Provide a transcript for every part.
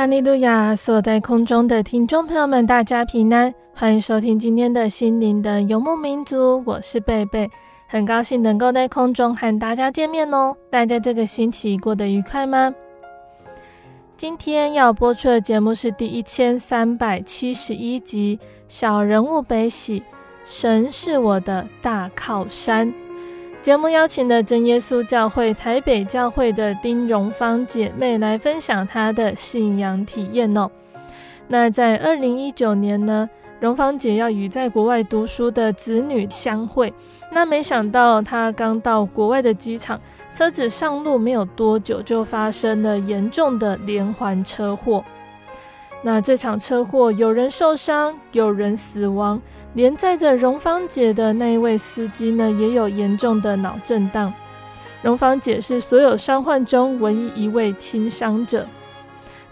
哈利路亚！所在空中的听众朋友们，大家平安，欢迎收听今天的心灵的游牧民族。我是贝贝，很高兴能够在空中和大家见面哦。大家这个星期过得愉快吗？今天要播出的节目是第一千三百七十一集《小人物悲喜》，神是我的大靠山。节目邀请了真耶稣教会台北教会的丁荣芳姐妹来分享她的信仰体验哦。那在二零一九年呢，荣芳姐要与在国外读书的子女相会，那没想到她刚到国外的机场，车子上路没有多久，就发生了严重的连环车祸。那这场车祸有人受伤，有人死亡，连载着荣芳姐的那一位司机呢，也有严重的脑震荡。荣芳姐是所有伤患中唯一一位轻伤者，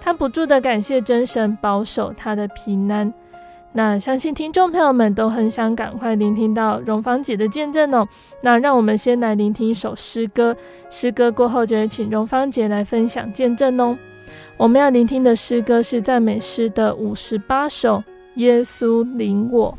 她不住的感谢真神保守她的平安。那相信听众朋友们都很想赶快聆听到荣芳姐的见证哦。那让我们先来聆听一首诗歌，诗歌过后就会请荣芳姐来分享见证哦。我们要聆听的诗歌是赞美诗的五十八首，《耶稣领我》。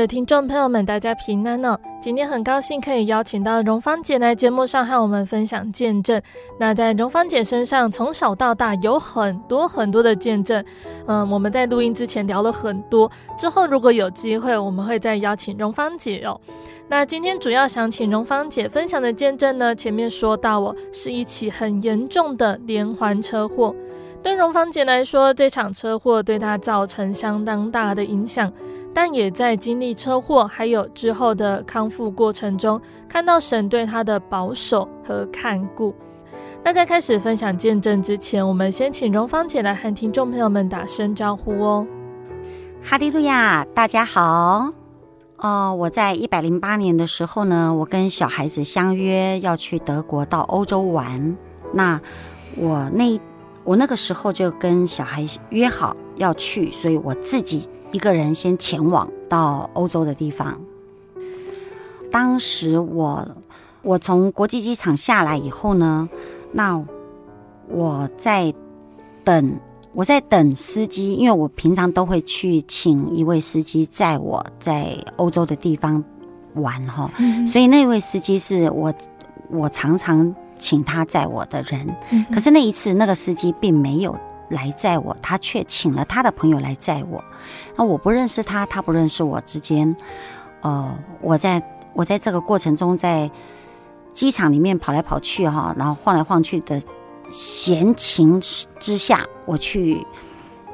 的听众朋友们，大家平安哦！今天很高兴可以邀请到荣芳姐来节目上和我们分享见证。那在荣芳姐身上，从小到大有很多很多的见证。嗯，我们在录音之前聊了很多，之后如果有机会，我们会再邀请荣芳姐哦。那今天主要想请荣芳姐分享的见证呢，前面说到哦，是一起很严重的连环车祸。对荣芳姐来说，这场车祸对她造成相当大的影响，但也在经历车祸还有之后的康复过程中，看到神对他的保守和看顾。那在开始分享见证之前，我们先请荣芳姐来和听众朋友们打声招呼哦。哈利路亚，大家好。哦，我在一百零八年的时候呢，我跟小孩子相约要去德国到欧洲玩。那我那。我那个时候就跟小孩约好要去，所以我自己一个人先前往到欧洲的地方。当时我我从国际机场下来以后呢，那我在等我在等司机，因为我平常都会去请一位司机载我在欧洲的地方玩哈，嗯、所以那位司机是我我常常。请他载我的人，可是那一次那个司机并没有来载我，他却请了他的朋友来载我。那我不认识他，他不认识我之间，呃，我在我在这个过程中在机场里面跑来跑去哈，然后晃来晃去的闲情之下，我去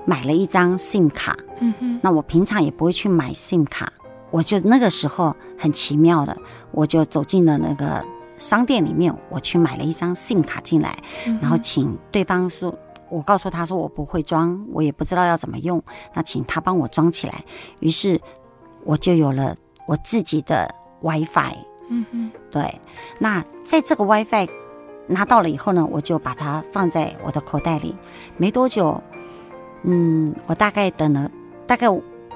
买了一张 SIM 卡。嗯哼，那我平常也不会去买 SIM 卡，我就那个时候很奇妙的，我就走进了那个。商店里面，我去买了一张 SIM 卡进来，然后请对方说，我告诉他说我不会装，我也不知道要怎么用，那请他帮我装起来。于是我就有了我自己的 WiFi。嗯嗯，对。那在这个 WiFi 拿到了以后呢，我就把它放在我的口袋里。没多久，嗯，我大概等了，大概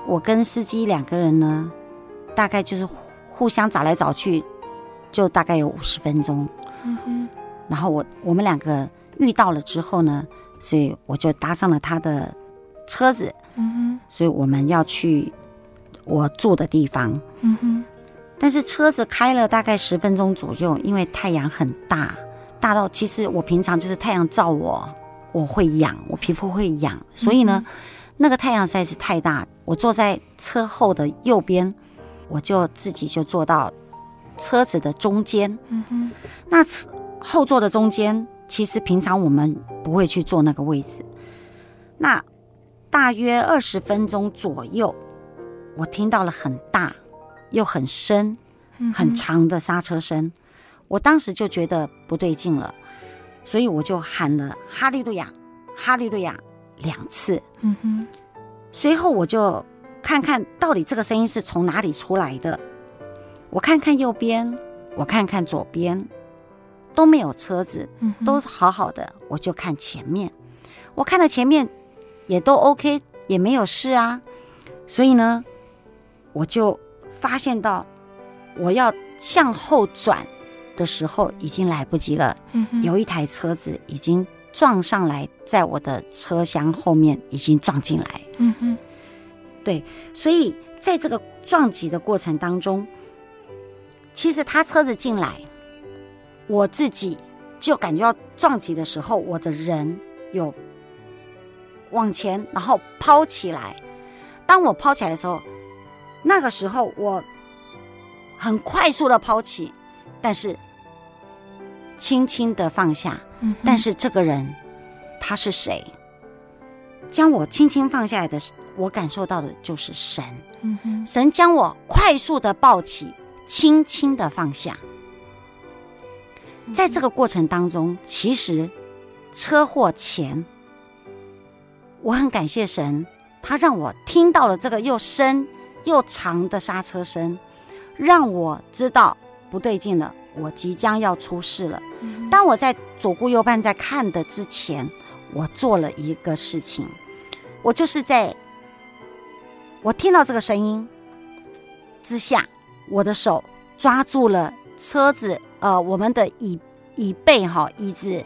我跟司机两个人呢，大概就是互相找来找去。就大概有五十分钟，嗯哼，然后我我们两个遇到了之后呢，所以我就搭上了他的车子，嗯哼，所以我们要去我住的地方，嗯哼，但是车子开了大概十分钟左右，因为太阳很大，大到其实我平常就是太阳照我，我会痒，我皮肤会痒，所以呢，那个太阳实在是太大，我坐在车后的右边，我就自己就坐到。车子的中间，嗯哼，那后座的中间，其实平常我们不会去坐那个位置。那大约二十分钟左右，我听到了很大又很深、很长的刹车声，我当时就觉得不对劲了，所以我就喊了“哈利路亚，哈利路亚”两次。嗯哼，随后我就看看到底这个声音是从哪里出来的。我看看右边，我看看左边，都没有车子，都好好的。我就看前面，我看到前面，也都 OK，也没有事啊。所以呢，我就发现到我要向后转的时候已经来不及了。有一台车子已经撞上来，在我的车厢后面已经撞进来。嗯哼，对，所以在这个撞击的过程当中。其实他车子进来，我自己就感觉到撞击的时候，我的人有往前，然后抛起来。当我抛起来的时候，那个时候我很快速的抛起，但是轻轻的放下。但是这个人他是谁？将我轻轻放下来的，我感受到的就是神。神将我快速的抱起。轻轻的放下，在这个过程当中，其实车祸前，我很感谢神，他让我听到了这个又深又长的刹车声，让我知道不对劲了，我即将要出事了。当我在左顾右盼在看的之前，我做了一个事情，我就是在我听到这个声音之下。我的手抓住了车子，呃，我们的椅椅背哈，椅子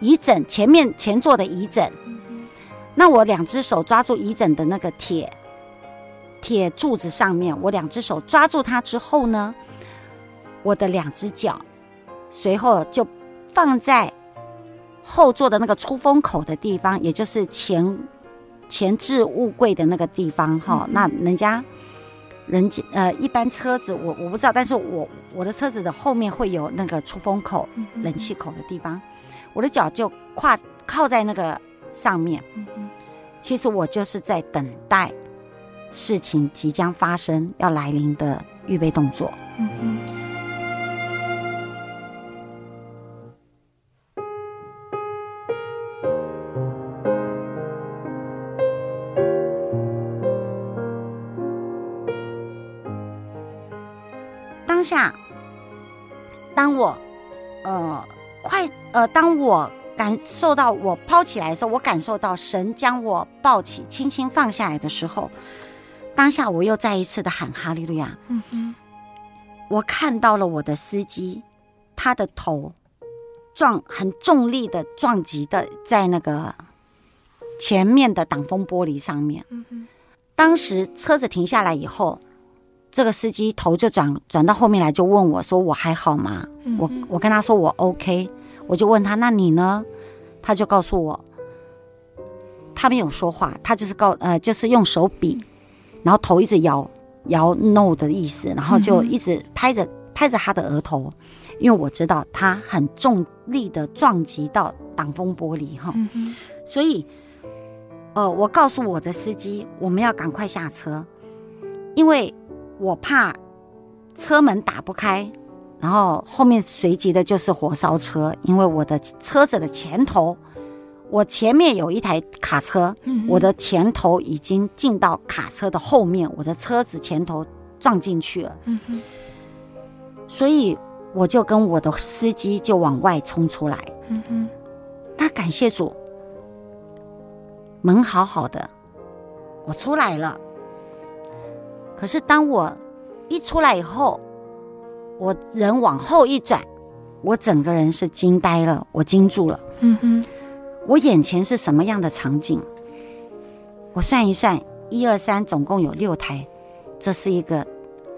椅枕前面前座的椅枕。那我两只手抓住椅枕的那个铁铁柱子上面，我两只手抓住它之后呢，我的两只脚随后就放在后座的那个出风口的地方，也就是前前置物柜的那个地方哈。嗯、那人家人家呃，一般车子我我不知道，但是我我的车子的后面会有那个出风口、冷气口的地方，我的脚就跨靠在那个上面。其实我就是在等待事情即将发生要来临的预备动作。嗯呃，当我。感受到我抛起来的时候，我感受到神将我抱起，轻轻放下来的时候，当下我又再一次的喊哈利路亚。嗯哼，我看到了我的司机，他的头撞很重力的撞击的在那个前面的挡风玻璃上面。嗯哼，当时车子停下来以后，这个司机头就转转到后面来，就问我说：“我还好吗？”嗯，我我跟他说：“我 OK。”我就问他：“那你呢？”他就告诉我，他没有说话，他就是告呃，就是用手比，然后头一直摇摇 no 的意思，然后就一直拍着拍着他的额头，因为我知道他很重力的撞击到挡风玻璃哈，所以呃，我告诉我的司机，我们要赶快下车，因为我怕车门打不开。然后后面随即的就是火烧车，因为我的车子的前头，我前面有一台卡车，嗯、我的前头已经进到卡车的后面，我的车子前头撞进去了，嗯、哼。所以我就跟我的司机就往外冲出来，嗯、哼。那感谢主，门好好的，我出来了，可是当我一出来以后。我人往后一转，我整个人是惊呆了，我惊住了。嗯哼，我眼前是什么样的场景？我算一算，一二三，总共有六台，这是一个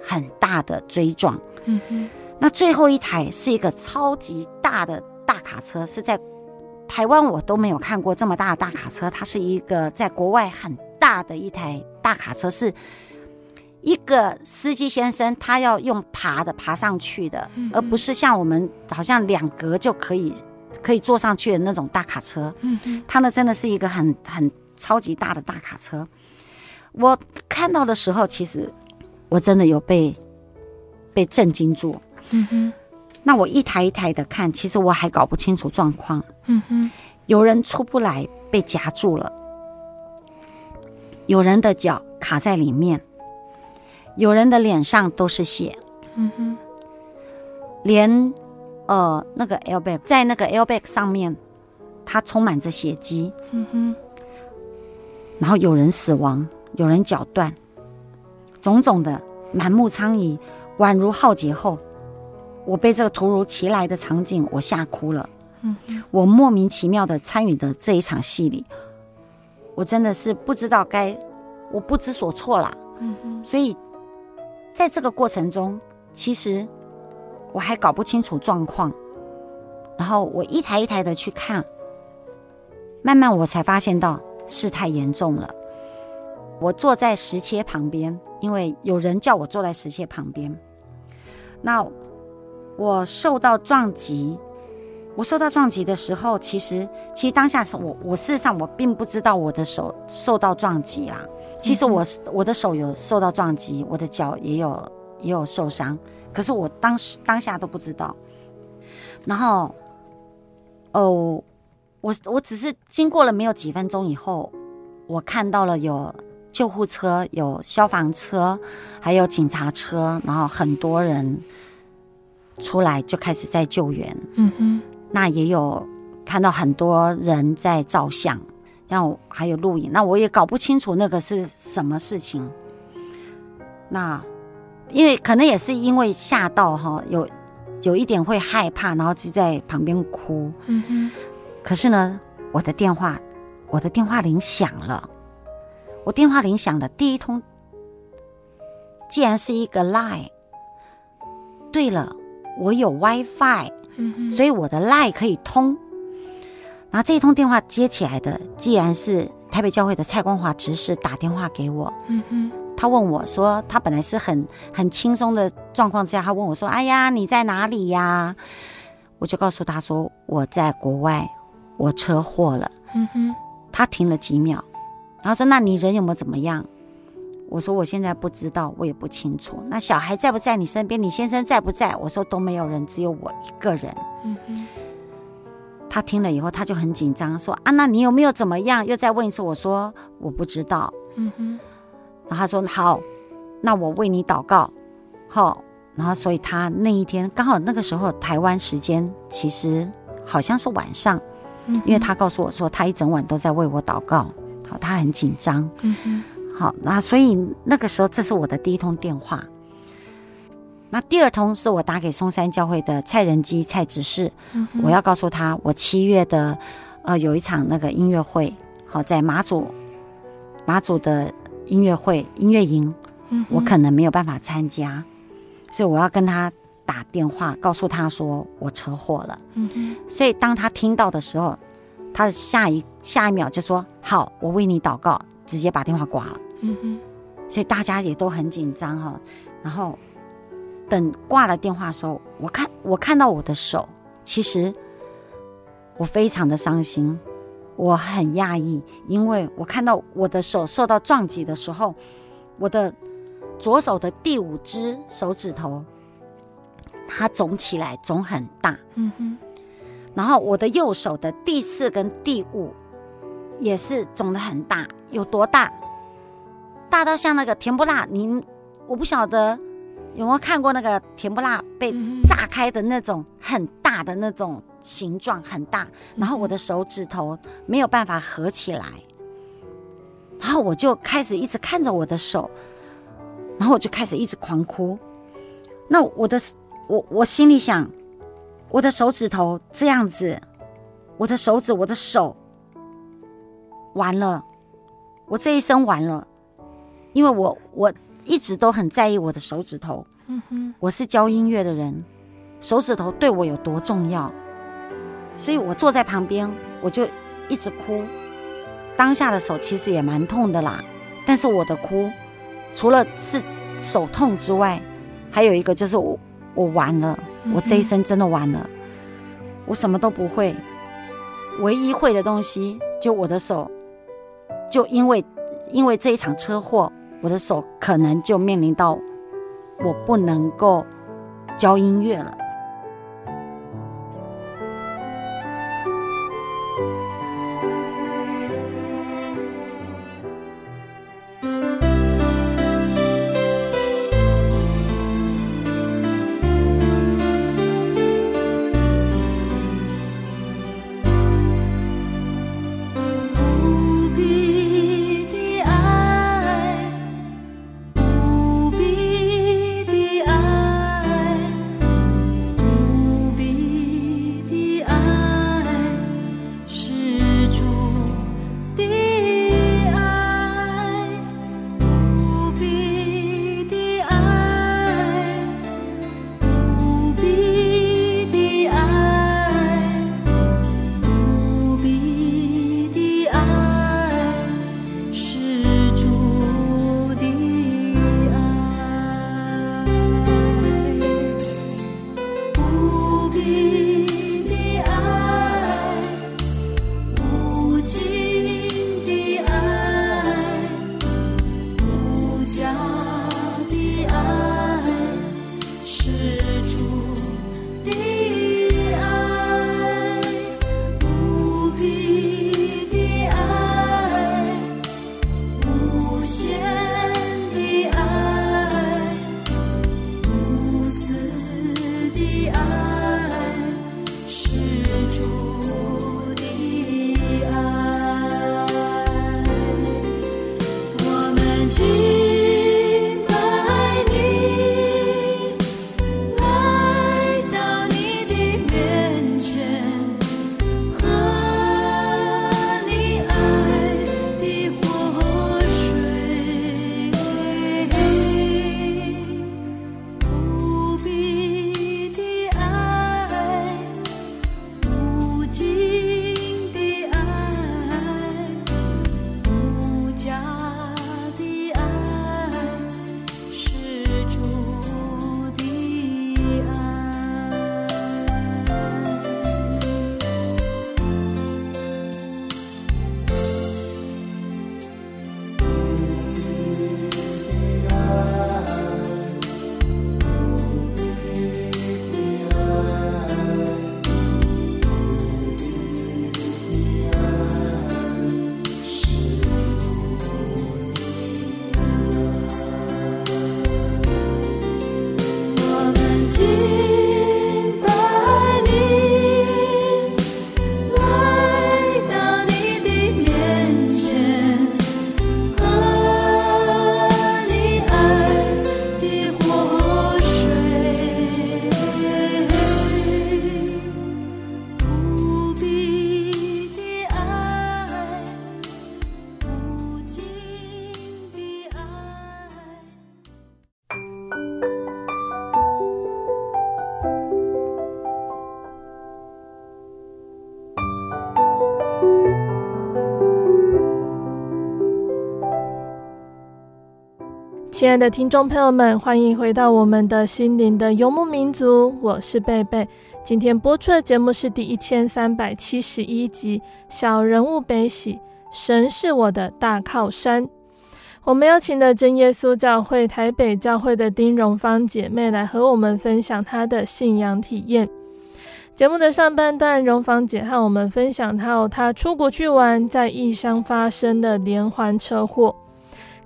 很大的追撞。嗯哼，那最后一台是一个超级大的大卡车，是在台湾我都没有看过这么大的大卡车，它是一个在国外很大的一台大卡车，是。一个司机先生，他要用爬的爬上去的，嗯、而不是像我们好像两格就可以可以坐上去的那种大卡车。嗯哼，他那真的是一个很很超级大的大卡车。我看到的时候，其实我真的有被被震惊住。嗯哼，那我一台一台的看，其实我还搞不清楚状况。嗯哼，有人出不来，被夹住了；有人的脚卡在里面。有人的脸上都是血，嗯哼，连呃那个 airbag 在那个 airbag 上面，它充满着血迹，嗯哼，然后有人死亡，有人脚断，种种的满目疮痍，宛如浩劫后，我被这个突如其来的场景我吓哭了，嗯哼，我莫名其妙的参与的这一场戏里，我真的是不知道该，我不知所措啦，嗯哼，所以。在这个过程中，其实我还搞不清楚状况，然后我一台一台的去看，慢慢我才发现到事态严重了。我坐在石切旁边，因为有人叫我坐在石切旁边。那我受到撞击，我受到撞击的时候，其实其实当下是我我事实上我并不知道我的手受到撞击啦。其实我我的手有受到撞击，我的脚也有也有受伤，可是我当时当下都不知道。然后，哦，我我只是经过了没有几分钟以后，我看到了有救护车、有消防车，还有警察车，然后很多人出来就开始在救援。嗯哼，那也有看到很多人在照相。然后还有录影，那我也搞不清楚那个是什么事情。那因为可能也是因为吓到哈，有有一点会害怕，然后就在旁边哭。嗯哼。可是呢，我的电话，我的电话铃响了。我电话铃响的第一通，既然是一个 Line，对了，我有 WiFi，嗯哼，所以我的 Line 可以通。然后这一通电话接起来的，既然是台北教会的蔡光华执事打电话给我，嗯哼，他问我说，他本来是很很轻松的状况之下，他问我说：“哎呀，你在哪里呀？”我就告诉他说：“我在国外，我车祸了。”嗯哼，他停了几秒，然后说：“那你人有没有怎么样？”我说：“我现在不知道，我也不清楚。那小孩在不在你身边？你先生在不在？”我说：“都没有人，只有我一个人。”嗯哼，他听了以后，他就很紧张，说：“啊，那你有没有怎么样？”又再问一次，我说：“我不知道。”嗯哼，然后他说：“好，那我为你祷告。”好。然后，所以他那一天刚好那个时候台湾时间其实好像是晚上，嗯，因为他告诉我说他一整晚都在为我祷告，好，他很紧张，嗯哼，好，那所以那个时候这是我的第一通电话，那第二通是我打给松山教会的蔡仁基蔡执事，嗯，我要告诉他我七月的呃有一场那个音乐会，好，在马祖马祖的音乐会音乐营，嗯，我可能没有办法参加。所以我要跟他打电话，告诉他说我车祸了。嗯。所以当他听到的时候，他的下一下一秒就说：“好，我为你祷告。”直接把电话挂了。嗯哼。所以大家也都很紧张哈。然后等挂了电话的时候，我看我看到我的手，其实我非常的伤心，我很讶异，因为我看到我的手受到撞击的时候，我的。左手的第五只手指头，它肿起来，肿很大。嗯哼。然后我的右手的第四跟第五，也是肿的很大。有多大？大到像那个甜不辣。您，我不晓得有没有看过那个甜不辣被炸开的那种很大的那种形状，很大。然后我的手指头没有办法合起来。然后我就开始一直看着我的手。然后我就开始一直狂哭，那我的我我心里想，我的手指头这样子，我的手指我的手完了，我这一生完了，因为我我一直都很在意我的手指头，嗯哼，我是教音乐的人，手指头对我有多重要，所以我坐在旁边我就一直哭，当下的手其实也蛮痛的啦，但是我的哭。除了是手痛之外，还有一个就是我我完了，我这一生真的完了，嗯、我什么都不会，唯一会的东西就我的手，就因为因为这一场车祸，我的手可能就面临到我不能够教音乐了。亲爱的听众朋友们，欢迎回到我们的心灵的游牧民族，我是贝贝。今天播出的节目是第一千三百七十一集《小人物悲喜》，神是我的大靠山。我们邀请了真耶稣教会台北教会的丁荣芳姐妹来和我们分享她的信仰体验。节目的上半段，荣芳姐和我们分享到她出国去玩，在异乡发生的连环车祸。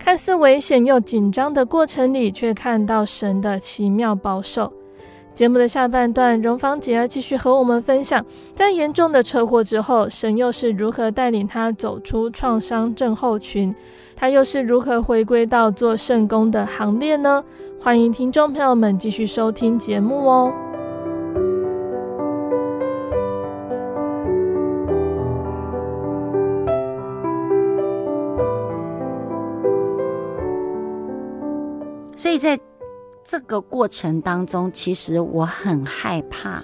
看似危险又紧张的过程里，却看到神的奇妙保守。节目的下半段，荣芳姐要继续和我们分享，在严重的车祸之后，神又是如何带领她走出创伤症候群，她又是如何回归到做圣工的行列呢？欢迎听众朋友们继续收听节目哦。所以在这个过程当中，其实我很害怕，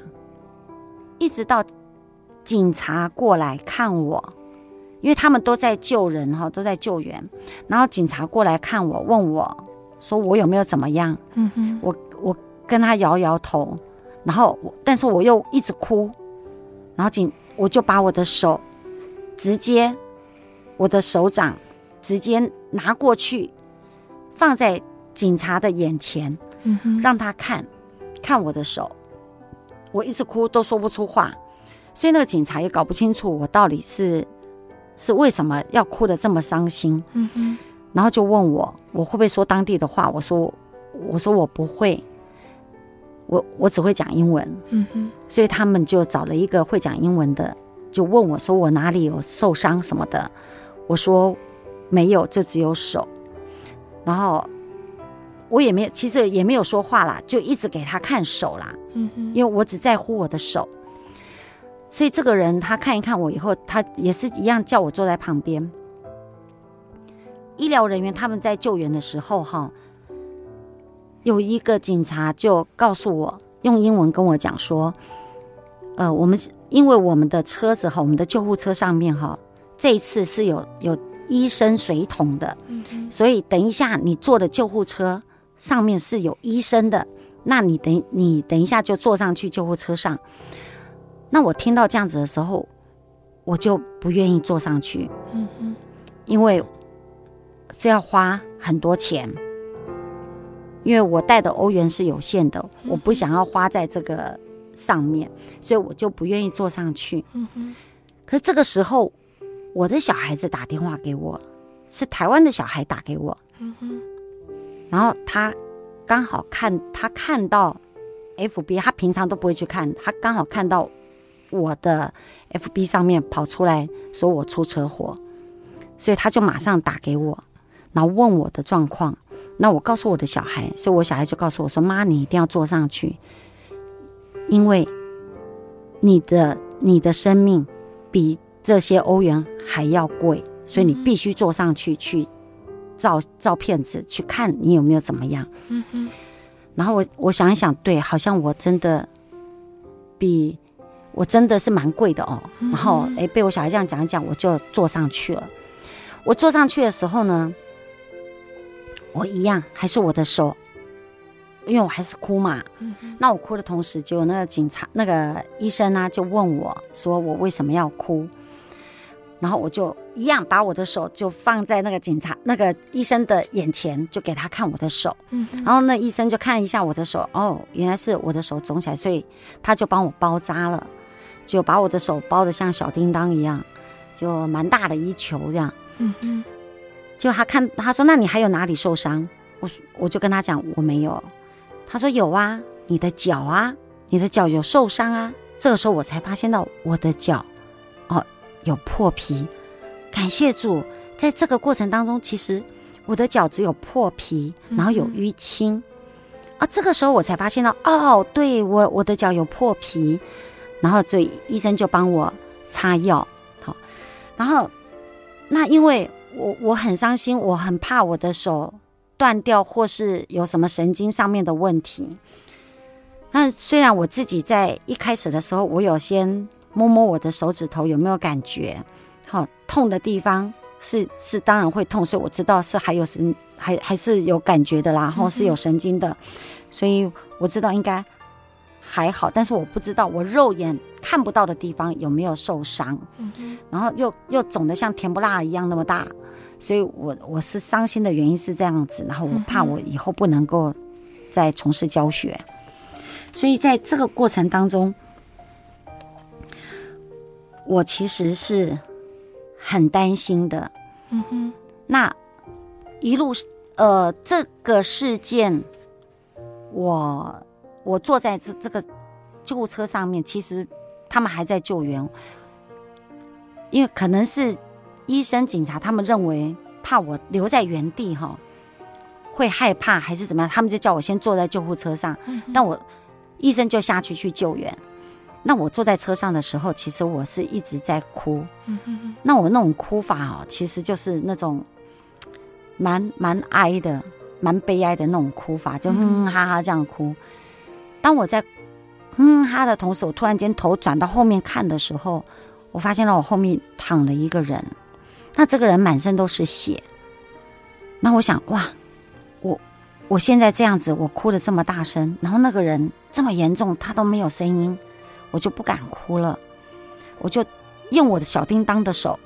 一直到警察过来看我，因为他们都在救人哈，都在救援。然后警察过来看我，问我说我有没有怎么样？嗯哼，我我跟他摇摇头，然后但是我又一直哭，然后警我就把我的手直接，我的手掌直接拿过去放在。警察的眼前，嗯，让他看，看我的手，我一直哭都说不出话，所以那个警察也搞不清楚我到底是是为什么要哭得这么伤心，嗯哼，然后就问我我会不会说当地的话，我说我说我不会，我我只会讲英文，嗯哼，所以他们就找了一个会讲英文的，就问我说我哪里有受伤什么的，我说没有，就只有手，然后。我也没有，其实也没有说话啦，就一直给他看手啦。嗯哼，因为我只在乎我的手，所以这个人他看一看我以后，他也是一样叫我坐在旁边。医疗人员他们在救援的时候，哈，有一个警察就告诉我，用英文跟我讲说，呃，我们因为我们的车子哈，我们的救护车上面哈，这一次是有有医生随同的，嗯哼，所以等一下你坐的救护车。上面是有医生的，那你等你等一下就坐上去救护车上。那我听到这样子的时候，我就不愿意坐上去，嗯，因为这要花很多钱，因为我带的欧元是有限的，我不想要花在这个上面，所以我就不愿意坐上去，嗯。可是这个时候，我的小孩子打电话给我，是台湾的小孩打给我，嗯。然后他刚好看，他看到 FB，他平常都不会去看，他刚好看到我的 FB 上面跑出来说我出车祸，所以他就马上打给我，然后问我的状况。那我告诉我的小孩，所以我小孩就告诉我说：“妈，你一定要坐上去，因为你的你的生命比这些欧元还要贵，所以你必须坐上去去。”照照片子去看你有没有怎么样？嗯哼。然后我我想一想，对，好像我真的比我真的是蛮贵的哦。嗯、然后哎，被我小孩这样讲一讲，我就坐上去了。我坐上去的时候呢，我一样还是我的手，因为我还是哭嘛。嗯哼。那我哭的同时，就那个警察那个医生呢、啊，就问我说我为什么要哭？然后我就一样把我的手就放在那个警察、那个医生的眼前，就给他看我的手。嗯，然后那医生就看一下我的手，哦，原来是我的手肿起来，所以他就帮我包扎了，就把我的手包的像小叮当一样，就蛮大的一球这样。嗯嗯，就他看他说，那你还有哪里受伤？我我就跟他讲我没有。他说有啊，你的脚啊，你的脚有受伤啊。”这个时候我才发现到我的脚，哦，有破皮。感谢主，在这个过程当中，其实我的脚只有破皮，然后有淤青。嗯、啊，这个时候我才发现到，哦，对，我我的脚有破皮，然后所以医生就帮我擦药。好，然后那因为我我很伤心，我很怕我的手断掉或是有什么神经上面的问题。那虽然我自己在一开始的时候，我有先摸摸我的手指头有没有感觉。好，痛的地方是是当然会痛，所以我知道是还有神还还是有感觉的啦，然后是有神经的，嗯、所以我知道应该还好，但是我不知道我肉眼看不到的地方有没有受伤，嗯、然后又又肿得像甜不辣一样那么大，所以我我是伤心的原因是这样子，然后我怕我以后不能够再从事教学，所以在这个过程当中，我其实是。很担心的，嗯哼，那一路呃，这个事件，我我坐在这这个救护车上面，其实他们还在救援，因为可能是医生警察他们认为怕我留在原地哈，会害怕还是怎么样，他们就叫我先坐在救护车上，嗯、但我医生就下去去救援。那我坐在车上的时候，其实我是一直在哭。那我那种哭法哦，其实就是那种蛮蛮哀的、蛮悲哀的那种哭法，就哼哼哈哈这样哭。当我在哼哼哈的同时，我突然间头转到后面看的时候，我发现了我后面躺了一个人。那这个人满身都是血。那我想，哇，我我现在这样子，我哭的这么大声，然后那个人这么严重，他都没有声音。我就不敢哭了，我就用我的小叮当的手，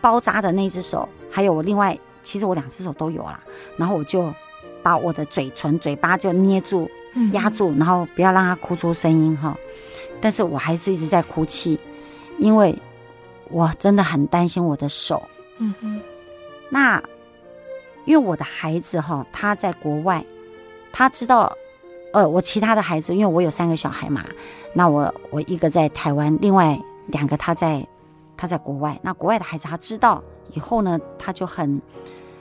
包扎的那只手，还有我另外，其实我两只手都有啦。然后我就把我的嘴唇、嘴巴就捏住、压住，然后不要让他哭出声音哈。但是我还是一直在哭泣，因为我真的很担心我的手。嗯哼。那因为我的孩子哈，他在国外，他知道。呃，我其他的孩子，因为我有三个小孩嘛，那我我一个在台湾，另外两个他在他在国外。那国外的孩子他知道以后呢，他就很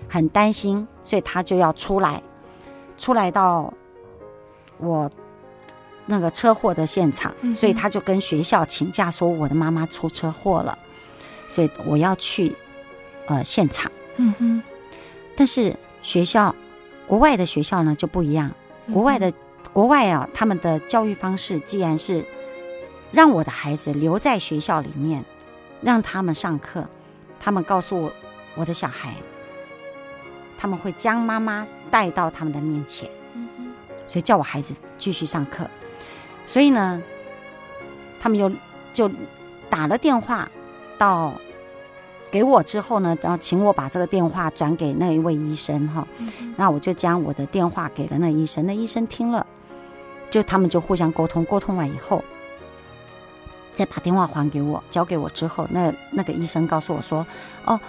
很担心，所以他就要出来，出来到我那个车祸的现场，嗯、所以他就跟学校请假说我的妈妈出车祸了，所以我要去呃现场。嗯哼，但是学校国外的学校呢就不一样，国外的。国外啊，他们的教育方式既然是让我的孩子留在学校里面，让他们上课，他们告诉我我的小孩，他们会将妈妈带到他们的面前，所以叫我孩子继续上课。所以呢，他们又就打了电话到给我之后呢，然后请我把这个电话转给那一位医生哈，那我就将我的电话给了那医生，那医生听了。就他们就互相沟通，沟通完以后，再把电话还给我，交给我之后，那那个医生告诉我说：“哦，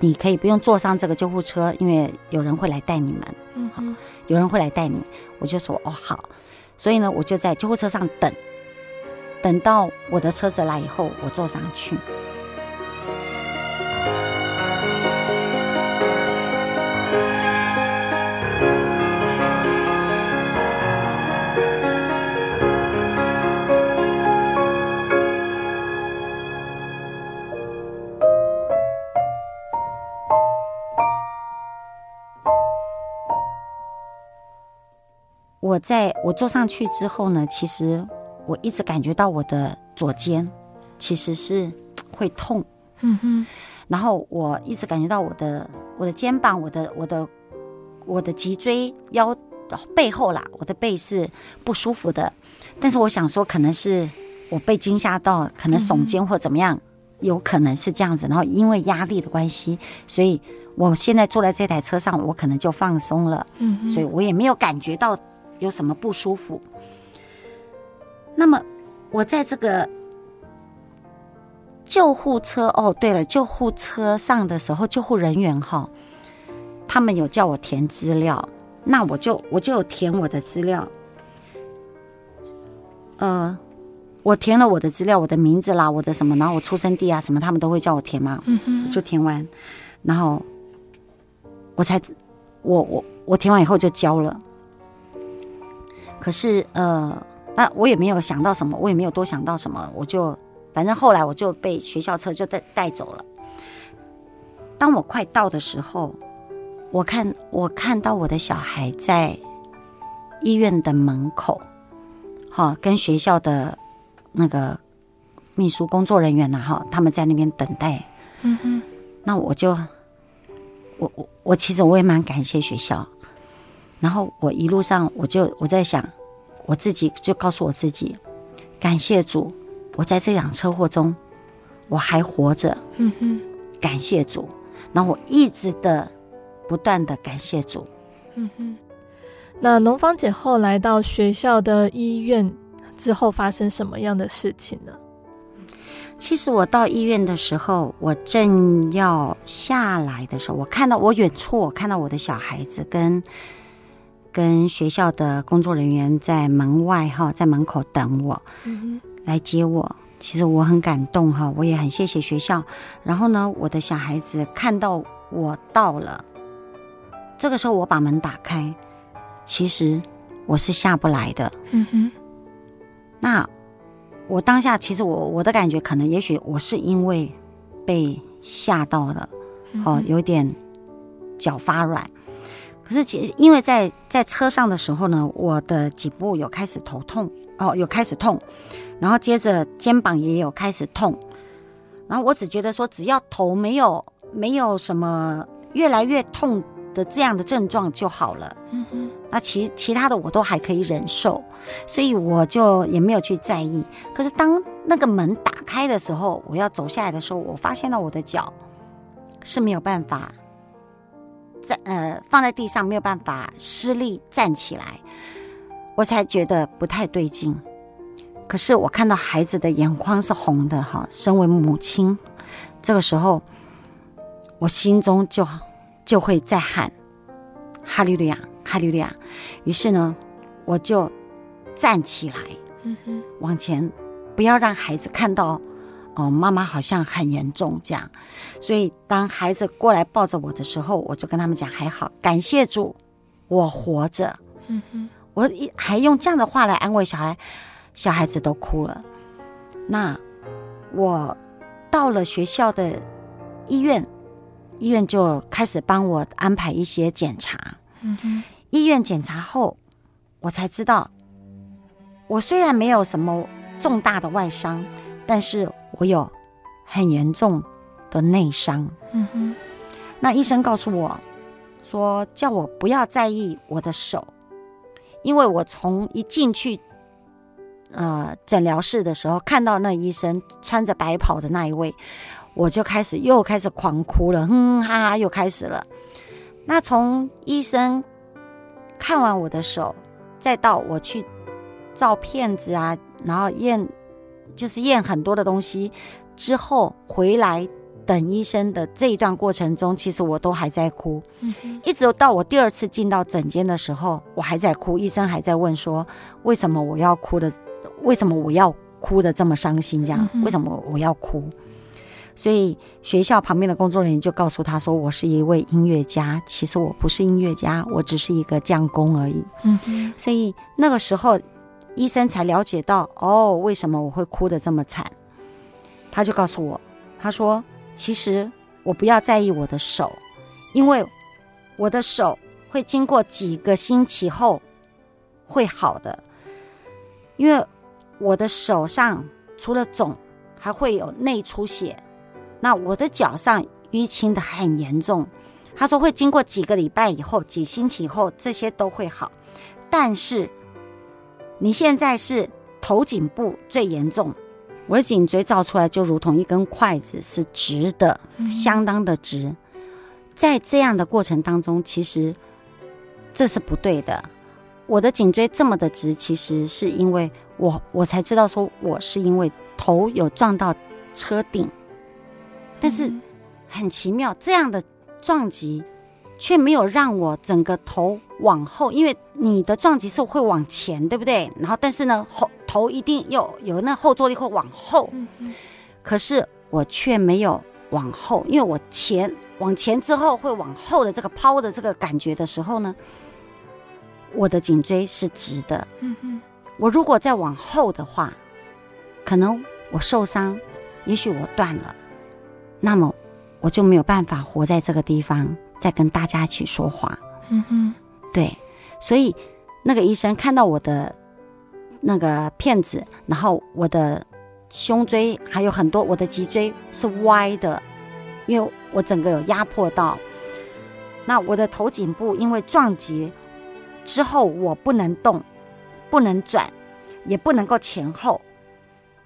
你可以不用坐上这个救护车，因为有人会来带你们。”嗯，好，有人会来带你。我就说：“哦，好。”所以呢，我就在救护车上等，等到我的车子来以后，我坐上去。我在我坐上去之后呢，其实我一直感觉到我的左肩其实是会痛，嗯哼，然后我一直感觉到我的我的肩膀、我的我的我的脊椎、腰背后啦，我的背是不舒服的。但是我想说，可能是我被惊吓到，可能耸肩或怎么样，有可能是这样子。然后因为压力的关系，所以我现在坐在这台车上，我可能就放松了，嗯，所以我也没有感觉到。有什么不舒服？那么我在这个救护车哦，对了，救护车上的时候，救护人员哈，他们有叫我填资料，那我就我就有填我的资料。呃，我填了我的资料，我的名字啦，我的什么，然后我出生地啊什么，他们都会叫我填嘛，嗯，就填完，然后我才我我我填完以后就交了。可是呃，那我也没有想到什么，我也没有多想到什么，我就反正后来我就被学校车就带带走了。当我快到的时候，我看我看到我的小孩在医院的门口，哈，跟学校的那个秘书工作人员呐，哈，他们在那边等待。嗯哼，那我就，我我我其实我也蛮感谢学校。然后我一路上我就我在想，我自己就告诉我自己，感谢主，我在这场车祸中我还活着。嗯哼，感谢主。然后我一直的不断的感谢主。嗯哼，那农芳姐后来到学校的医院之后发生什么样的事情呢？其实我到医院的时候，我正要下来的时候，我看到我远处，我看到我的小孩子跟跟学校的工作人员在门外哈，在门口等我，嗯，来接我。其实我很感动哈，我也很谢谢学校。然后呢，我的小孩子看到我到了，这个时候我把门打开，其实我是下不来的。嗯哼。那我当下其实我我的感觉可能也许我是因为被吓到了，哦，有点脚发软。可是其实因为在在车上的时候呢，我的颈部有开始头痛，哦，有开始痛。然后接着肩膀也有开始痛，然后我只觉得说，只要头没有没有什么越来越痛的这样的症状就好了。嗯哼，那其其他的我都还可以忍受，所以我就也没有去在意。可是当那个门打开的时候，我要走下来的时候，我发现了我的脚是没有办法在呃放在地上，没有办法施力站起来，我才觉得不太对劲。可是我看到孩子的眼眶是红的，哈，身为母亲，这个时候，我心中就就会在喊哈利路亚，哈利路亚。于是呢，我就站起来，嗯哼，往前，不要让孩子看到，哦，妈妈好像很严重这样。所以当孩子过来抱着我的时候，我就跟他们讲还好，感谢主，我活着。嗯哼，我还用这样的话来安慰小孩。小孩子都哭了，那我到了学校的医院，医院就开始帮我安排一些检查。嗯哼，医院检查后，我才知道，我虽然没有什么重大的外伤，但是我有很严重的内伤。嗯哼，那医生告诉我说，叫我不要在意我的手，因为我从一进去。呃，诊疗室的时候看到那医生穿着白袍的那一位，我就开始又开始狂哭了，哼哈哈，又开始了。那从医生看完我的手，再到我去照片子啊，然后验就是验很多的东西之后回来等医生的这一段过程中，其实我都还在哭，嗯、一直到我第二次进到诊间的时候，我还在哭，医生还在问说为什么我要哭的。为什么我要哭的这么伤心？这样，为什么我要哭？所以学校旁边的工作人员就告诉他说：“我是一位音乐家，其实我不是音乐家，我只是一个匠工而已。”嗯，所以那个时候医生才了解到哦，为什么我会哭得这么惨？他就告诉我，他说：“其实我不要在意我的手，因为我的手会经过几个星期后会好的，因为。”我的手上除了肿，还会有内出血。那我的脚上淤青的很严重。他说会经过几个礼拜以后，几星期以后，这些都会好。但是你现在是头颈部最严重，我的颈椎照出来就如同一根筷子，是直的，相当的直。在这样的过程当中，其实这是不对的。我的颈椎这么的直，其实是因为我我才知道说，我是因为头有撞到车顶，但是很奇妙，这样的撞击却没有让我整个头往后，因为你的撞击是会往前，对不对？然后但是呢，后头一定有有那后坐力会往后，可是我却没有往后，因为我前往前之后会往后的这个抛的这个感觉的时候呢，我的颈椎是直的。我如果再往后的话，可能我受伤，也许我断了，那么我就没有办法活在这个地方，再跟大家一起说话。嗯哼，对，所以那个医生看到我的那个片子，然后我的胸椎还有很多，我的脊椎是歪的，因为我整个有压迫到。那我的头颈部因为撞击之后，我不能动，不能转，也不能够前后，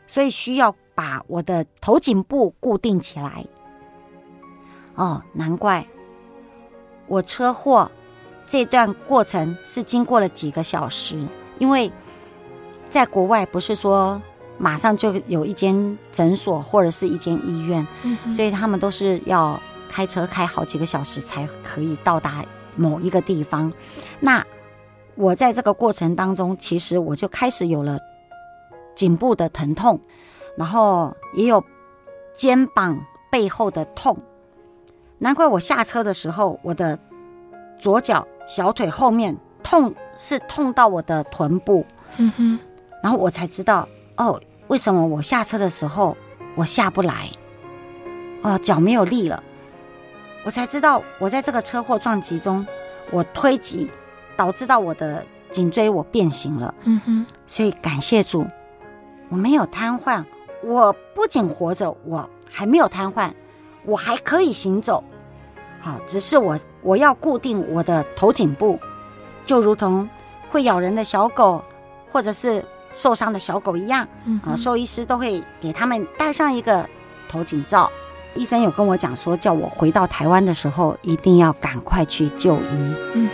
所以需要把我的头颈部固定起来。哦，难怪我车祸。这段过程是经过了几个小时，因为在国外不是说马上就有一间诊所或者是一间医院，嗯、所以他们都是要开车开好几个小时才可以到达某一个地方。那我在这个过程当中，其实我就开始有了颈部的疼痛，然后也有肩膀背后的痛，难怪我下车的时候，我的左脚。小腿后面痛是痛到我的臀部，嗯哼，然后我才知道哦，为什么我下车的时候我下不来，哦，脚没有力了，我才知道我在这个车祸撞击中，我推挤导致到我的颈椎我变形了，嗯哼，所以感谢主，我没有瘫痪，我不仅活着，我还没有瘫痪，我还可以行走。好，只是我我要固定我的头颈部，就如同会咬人的小狗，或者是受伤的小狗一样。嗯，啊，兽医师都会给他们戴上一个头颈罩。医生有跟我讲说，叫我回到台湾的时候，一定要赶快去就医。嗯。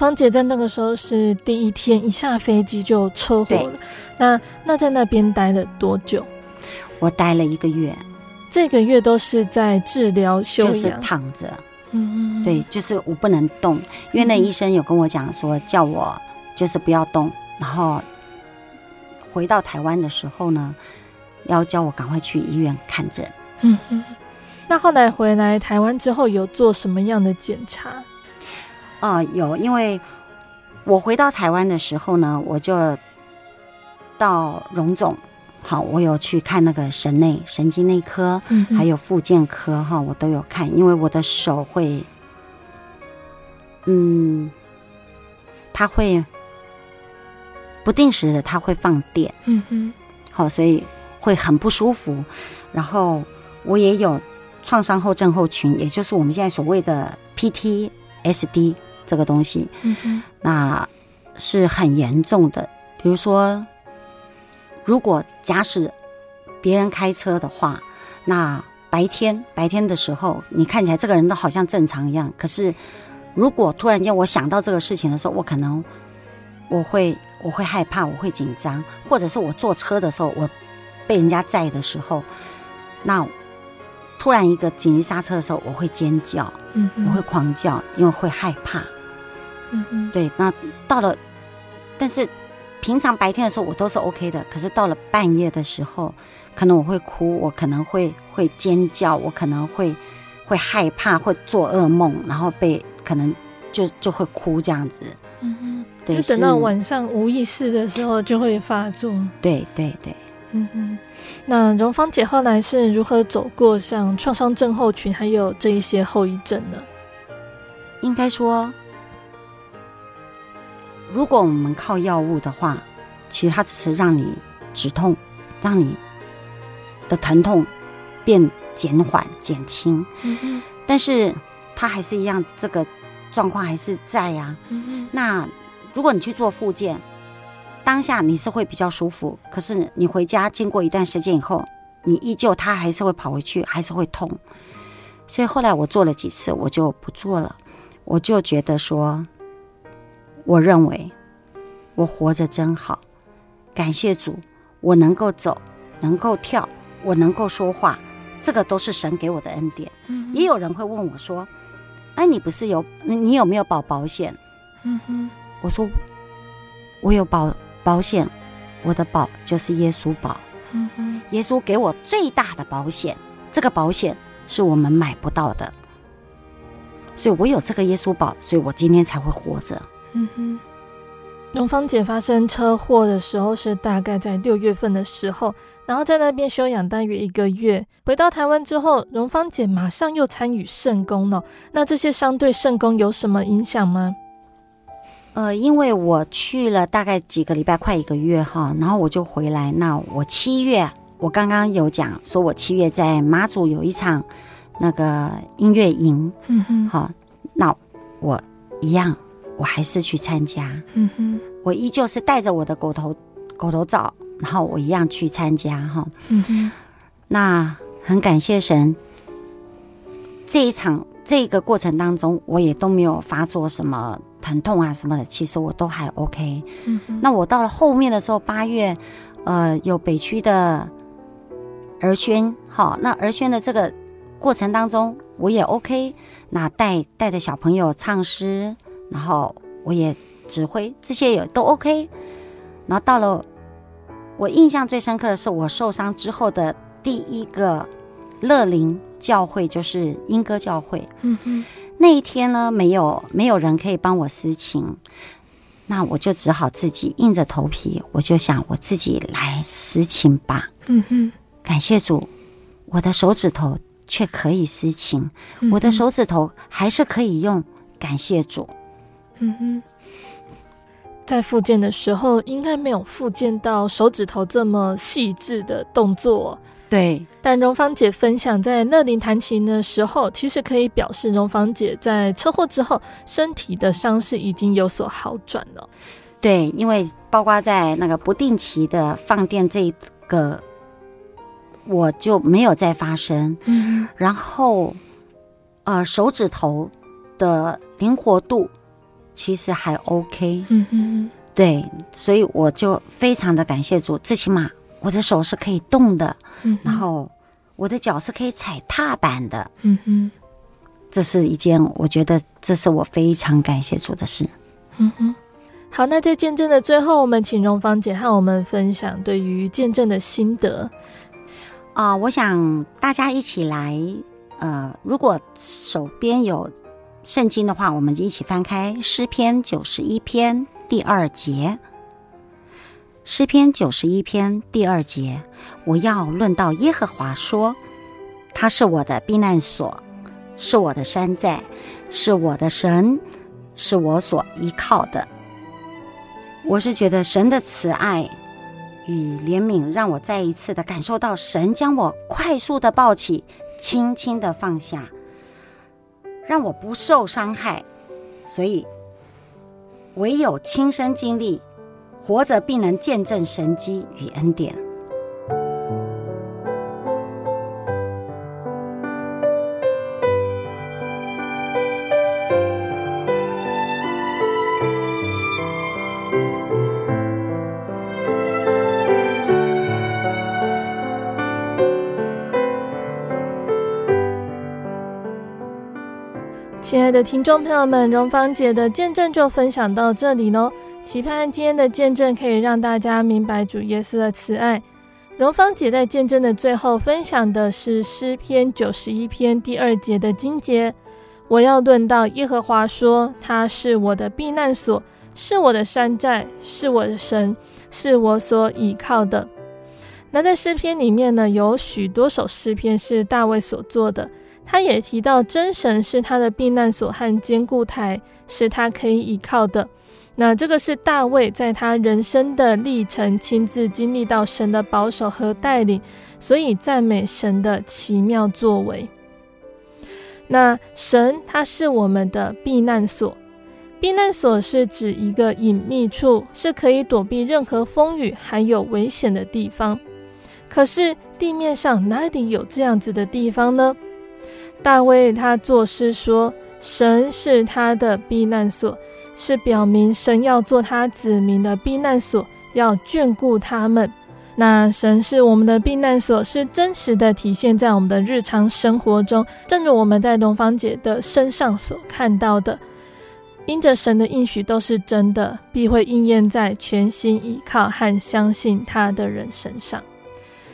芳姐在那个时候是第一天一下飞机就车祸了，那那在那边待了多久？我待了一个月，这个月都是在治疗休养，就是躺着。嗯，对，就是我不能动，因为那医生有跟我讲说，叫我就是不要动，然后回到台湾的时候呢，要叫我赶快去医院看诊。嗯嗯，那后来回来台湾之后有做什么样的检查？啊、呃，有，因为我回到台湾的时候呢，我就到荣总，好，我有去看那个神内神经内科，嗯、还有复健科，哈，我都有看，因为我的手会，嗯，它会不定时的，它会放电，嗯哼，好，所以会很不舒服，然后我也有创伤后症候群，也就是我们现在所谓的 PTSD。这个东西，那是很严重的。比如说，如果假使别人开车的话，那白天白天的时候，你看起来这个人都好像正常一样。可是，如果突然间我想到这个事情的时候，我可能我会我会害怕，我会紧张，或者是我坐车的时候，我被人家载的时候，那。突然一个紧急刹车的时候，我会尖叫，嗯，我会狂叫，因为会害怕。嗯嗯，对。那到了，但是平常白天的时候我都是 OK 的，可是到了半夜的时候，可能我会哭，我可能会会尖叫，我可能会会害怕，会做噩梦，然后被可能就就会哭这样子。嗯嗯，对。等到晚上无意识的时候就会发作。对对对。嗯嗯。那荣芳姐后来是如何走过像创伤症候群还有这一些后遗症呢？应该说，如果我们靠药物的话，其实它只是让你止痛，让你的疼痛变减缓减轻。但是它还是一样，这个状况还是在呀。那如果你去做复健。当下你是会比较舒服，可是你回家经过一段时间以后，你依旧它还是会跑回去，还是会痛。所以后来我做了几次，我就不做了。我就觉得说，我认为我活着真好，感谢主，我能够走，能够跳，我能够说话，这个都是神给我的恩典。嗯，也有人会问我说：“哎，你不是有你有没有保保险？”嗯哼，我说我有保保险，我的保就是耶稣保。嗯哼，耶稣给我最大的保险，这个保险是我们买不到的。所以我有这个耶稣保，所以我今天才会活着。嗯哼，荣芳姐发生车祸的时候是大概在六月份的时候，然后在那边休养大约一个月。回到台湾之后，荣芳姐马上又参与圣工了。那这些伤对圣工有什么影响吗？呃，因为我去了大概几个礼拜，快一个月哈，然后我就回来。那我七月，我刚刚有讲说，我七月在马祖有一场。那个音乐营，嗯哼，好，那我一样，我还是去参加，嗯哼，我依旧是带着我的狗头狗头照，然后我一样去参加，哈，嗯哼，那很感谢神，这一场这个过程当中，我也都没有发作什么疼痛啊什么的，其实我都还 OK，嗯哼，那我到了后面的时候，八月，呃，有北区的儿宣，好，那儿宣的这个。过程当中我也 OK，那带带着小朋友唱诗，然后我也指挥，这些也都 OK。然后到了我印象最深刻的是我受伤之后的第一个乐灵教会，就是英歌教会。嗯嗯，那一天呢，没有没有人可以帮我私情，那我就只好自己硬着头皮，我就想我自己来私情吧。嗯哼，感谢主，我的手指头。却可以司琴，我的手指头还是可以用，感谢主。嗯哼，在复健的时候，应该没有复健到手指头这么细致的动作。对，但荣芳姐分享在乐龄弹琴的时候，其实可以表示荣芳姐在车祸之后身体的伤势已经有所好转了。对，因为包括在那个不定期的放电这个。我就没有再发生，嗯，然后，呃，手指头的灵活度其实还 OK，嗯嗯，对，所以我就非常的感谢主，最起码我的手是可以动的，嗯，然后我的脚是可以踩踏板的，嗯哼，这是一件我觉得这是我非常感谢主的事，嗯哼，好，那在见证的最后，我们请荣芳姐和我们分享对于见证的心得。啊、呃，我想大家一起来，呃，如果手边有圣经的话，我们就一起翻开诗篇九十一篇第二节。诗篇九十一篇第二节，我要论到耶和华说，他是我的避难所，是我的山寨，是我的神，是我所依靠的。我是觉得神的慈爱。与怜悯让我再一次的感受到神将我快速的抱起，轻轻的放下，让我不受伤害。所以，唯有亲身经历，活着必能见证神机与恩典。爱的听众朋友们，荣芳姐的见证就分享到这里喽。期盼今天的见证可以让大家明白主耶稣的慈爱。荣芳姐在见证的最后分享的是诗篇九十一篇第二节的经节：“我要论到耶和华说，他是我的避难所，是我的山寨，是我的神，是我所倚靠的。”那在诗篇里面呢，有许多首诗篇是大卫所作的。他也提到，真神是他的避难所和坚固台，是他可以依靠的。那这个是大卫在他人生的历程亲自经历到神的保守和带领，所以赞美神的奇妙作为。那神他是我们的避难所，避难所是指一个隐秘处，是可以躲避任何风雨还有危险的地方。可是地面上哪里有这样子的地方呢？大卫他作诗说：“神是他的避难所，是表明神要做他子民的避难所，要眷顾他们。那神是我们的避难所，是真实的体现在我们的日常生活中，正如我们在龙芳姐的身上所看到的。因着神的应许都是真的，必会应验在全心依靠和相信他的人身上。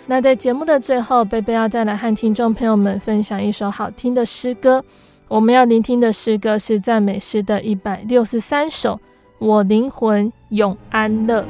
那在节目的最后，贝贝要再来和听众朋友们分享一首好听的诗歌。我们要聆听的诗歌是赞美诗的一百六十三首，《我灵魂永安乐》。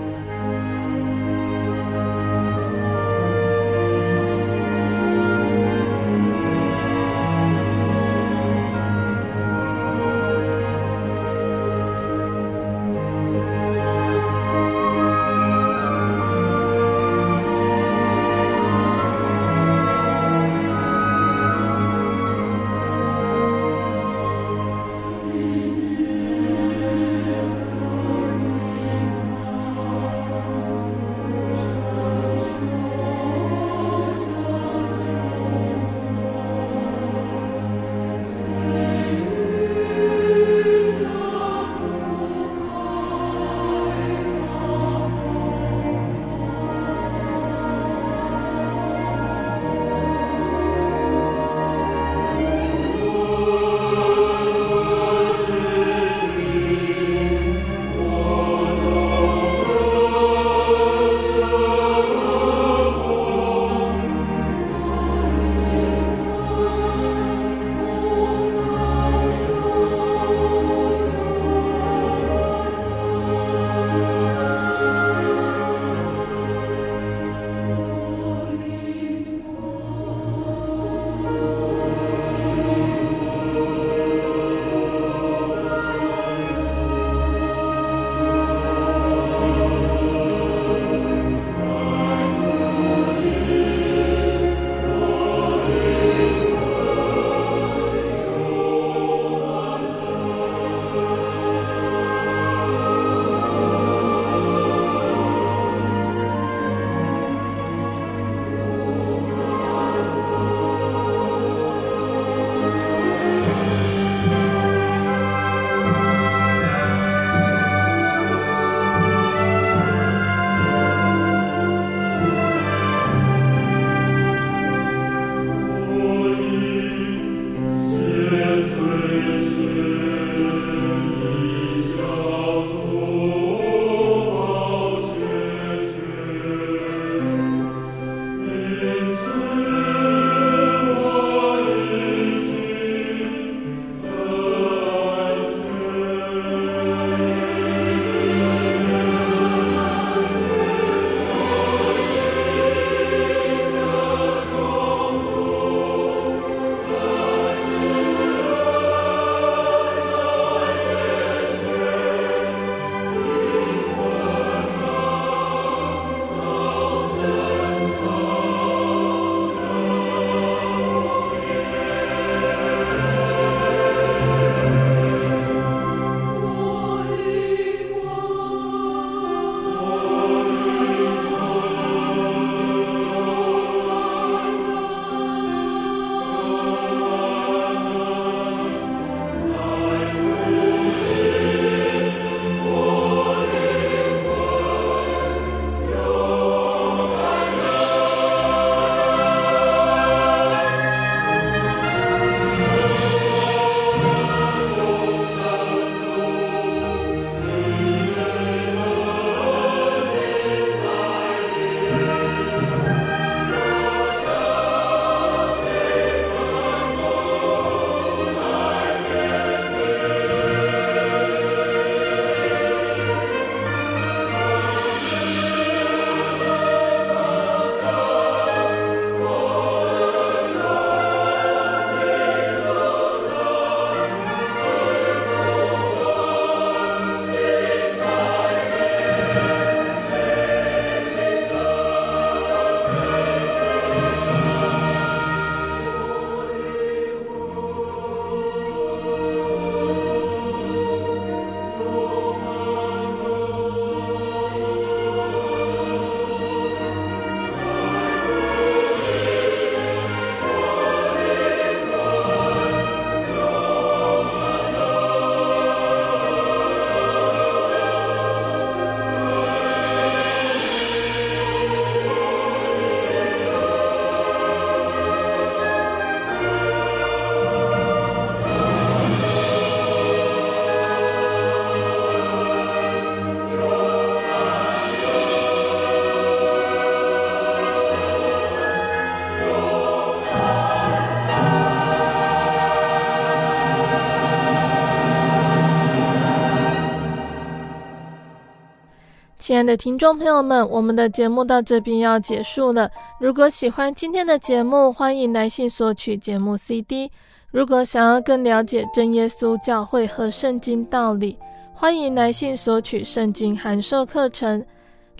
亲爱的听众朋友们，我们的节目到这边要结束了。如果喜欢今天的节目，欢迎来信索取节目 CD。如果想要更了解真耶稣教会和圣经道理，欢迎来信索取圣经函授课程。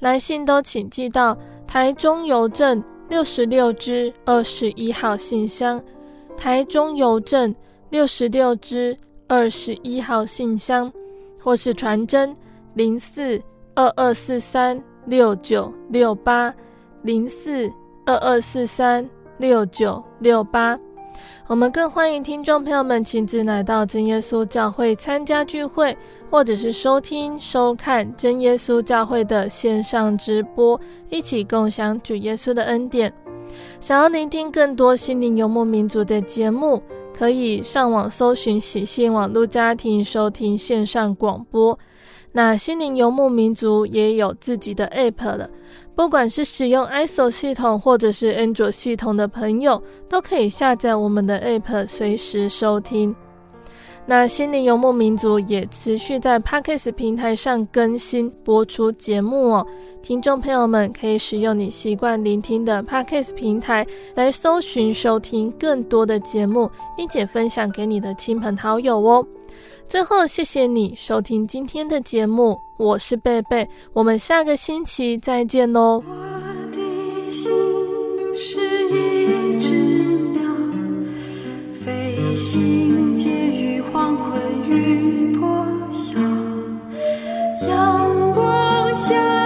来信都请寄到台中邮政六十六支二十一号信箱。台中邮政六十六支二十一号信箱，或是传真零四二二四三六九六八零四二二四三六九六八。我们更欢迎听众朋友们亲自来到真耶稣教会参加聚会，或者是收听、收看真耶稣教会的线上直播，一起共享主耶稣的恩典。想要聆听更多心灵游牧民族的节目，可以上网搜寻喜信网络家庭收听线上广播。那心灵游牧民族也有自己的 App 了，不管是使用 ISO 系统或者是 Android 系统的朋友，都可以下载我们的 App，随时收听。那心灵游牧民族也持续在 Podcast 平台上更新播出节目哦，听众朋友们可以使用你习惯聆听的 Podcast 平台来搜寻收听更多的节目，并且分享给你的亲朋好友哦。最后，谢谢你收听今天的节目，我是贝贝，我们下个星期再见喽。我的心是一只鸟，飞行介于黄昏与破晓，阳光下。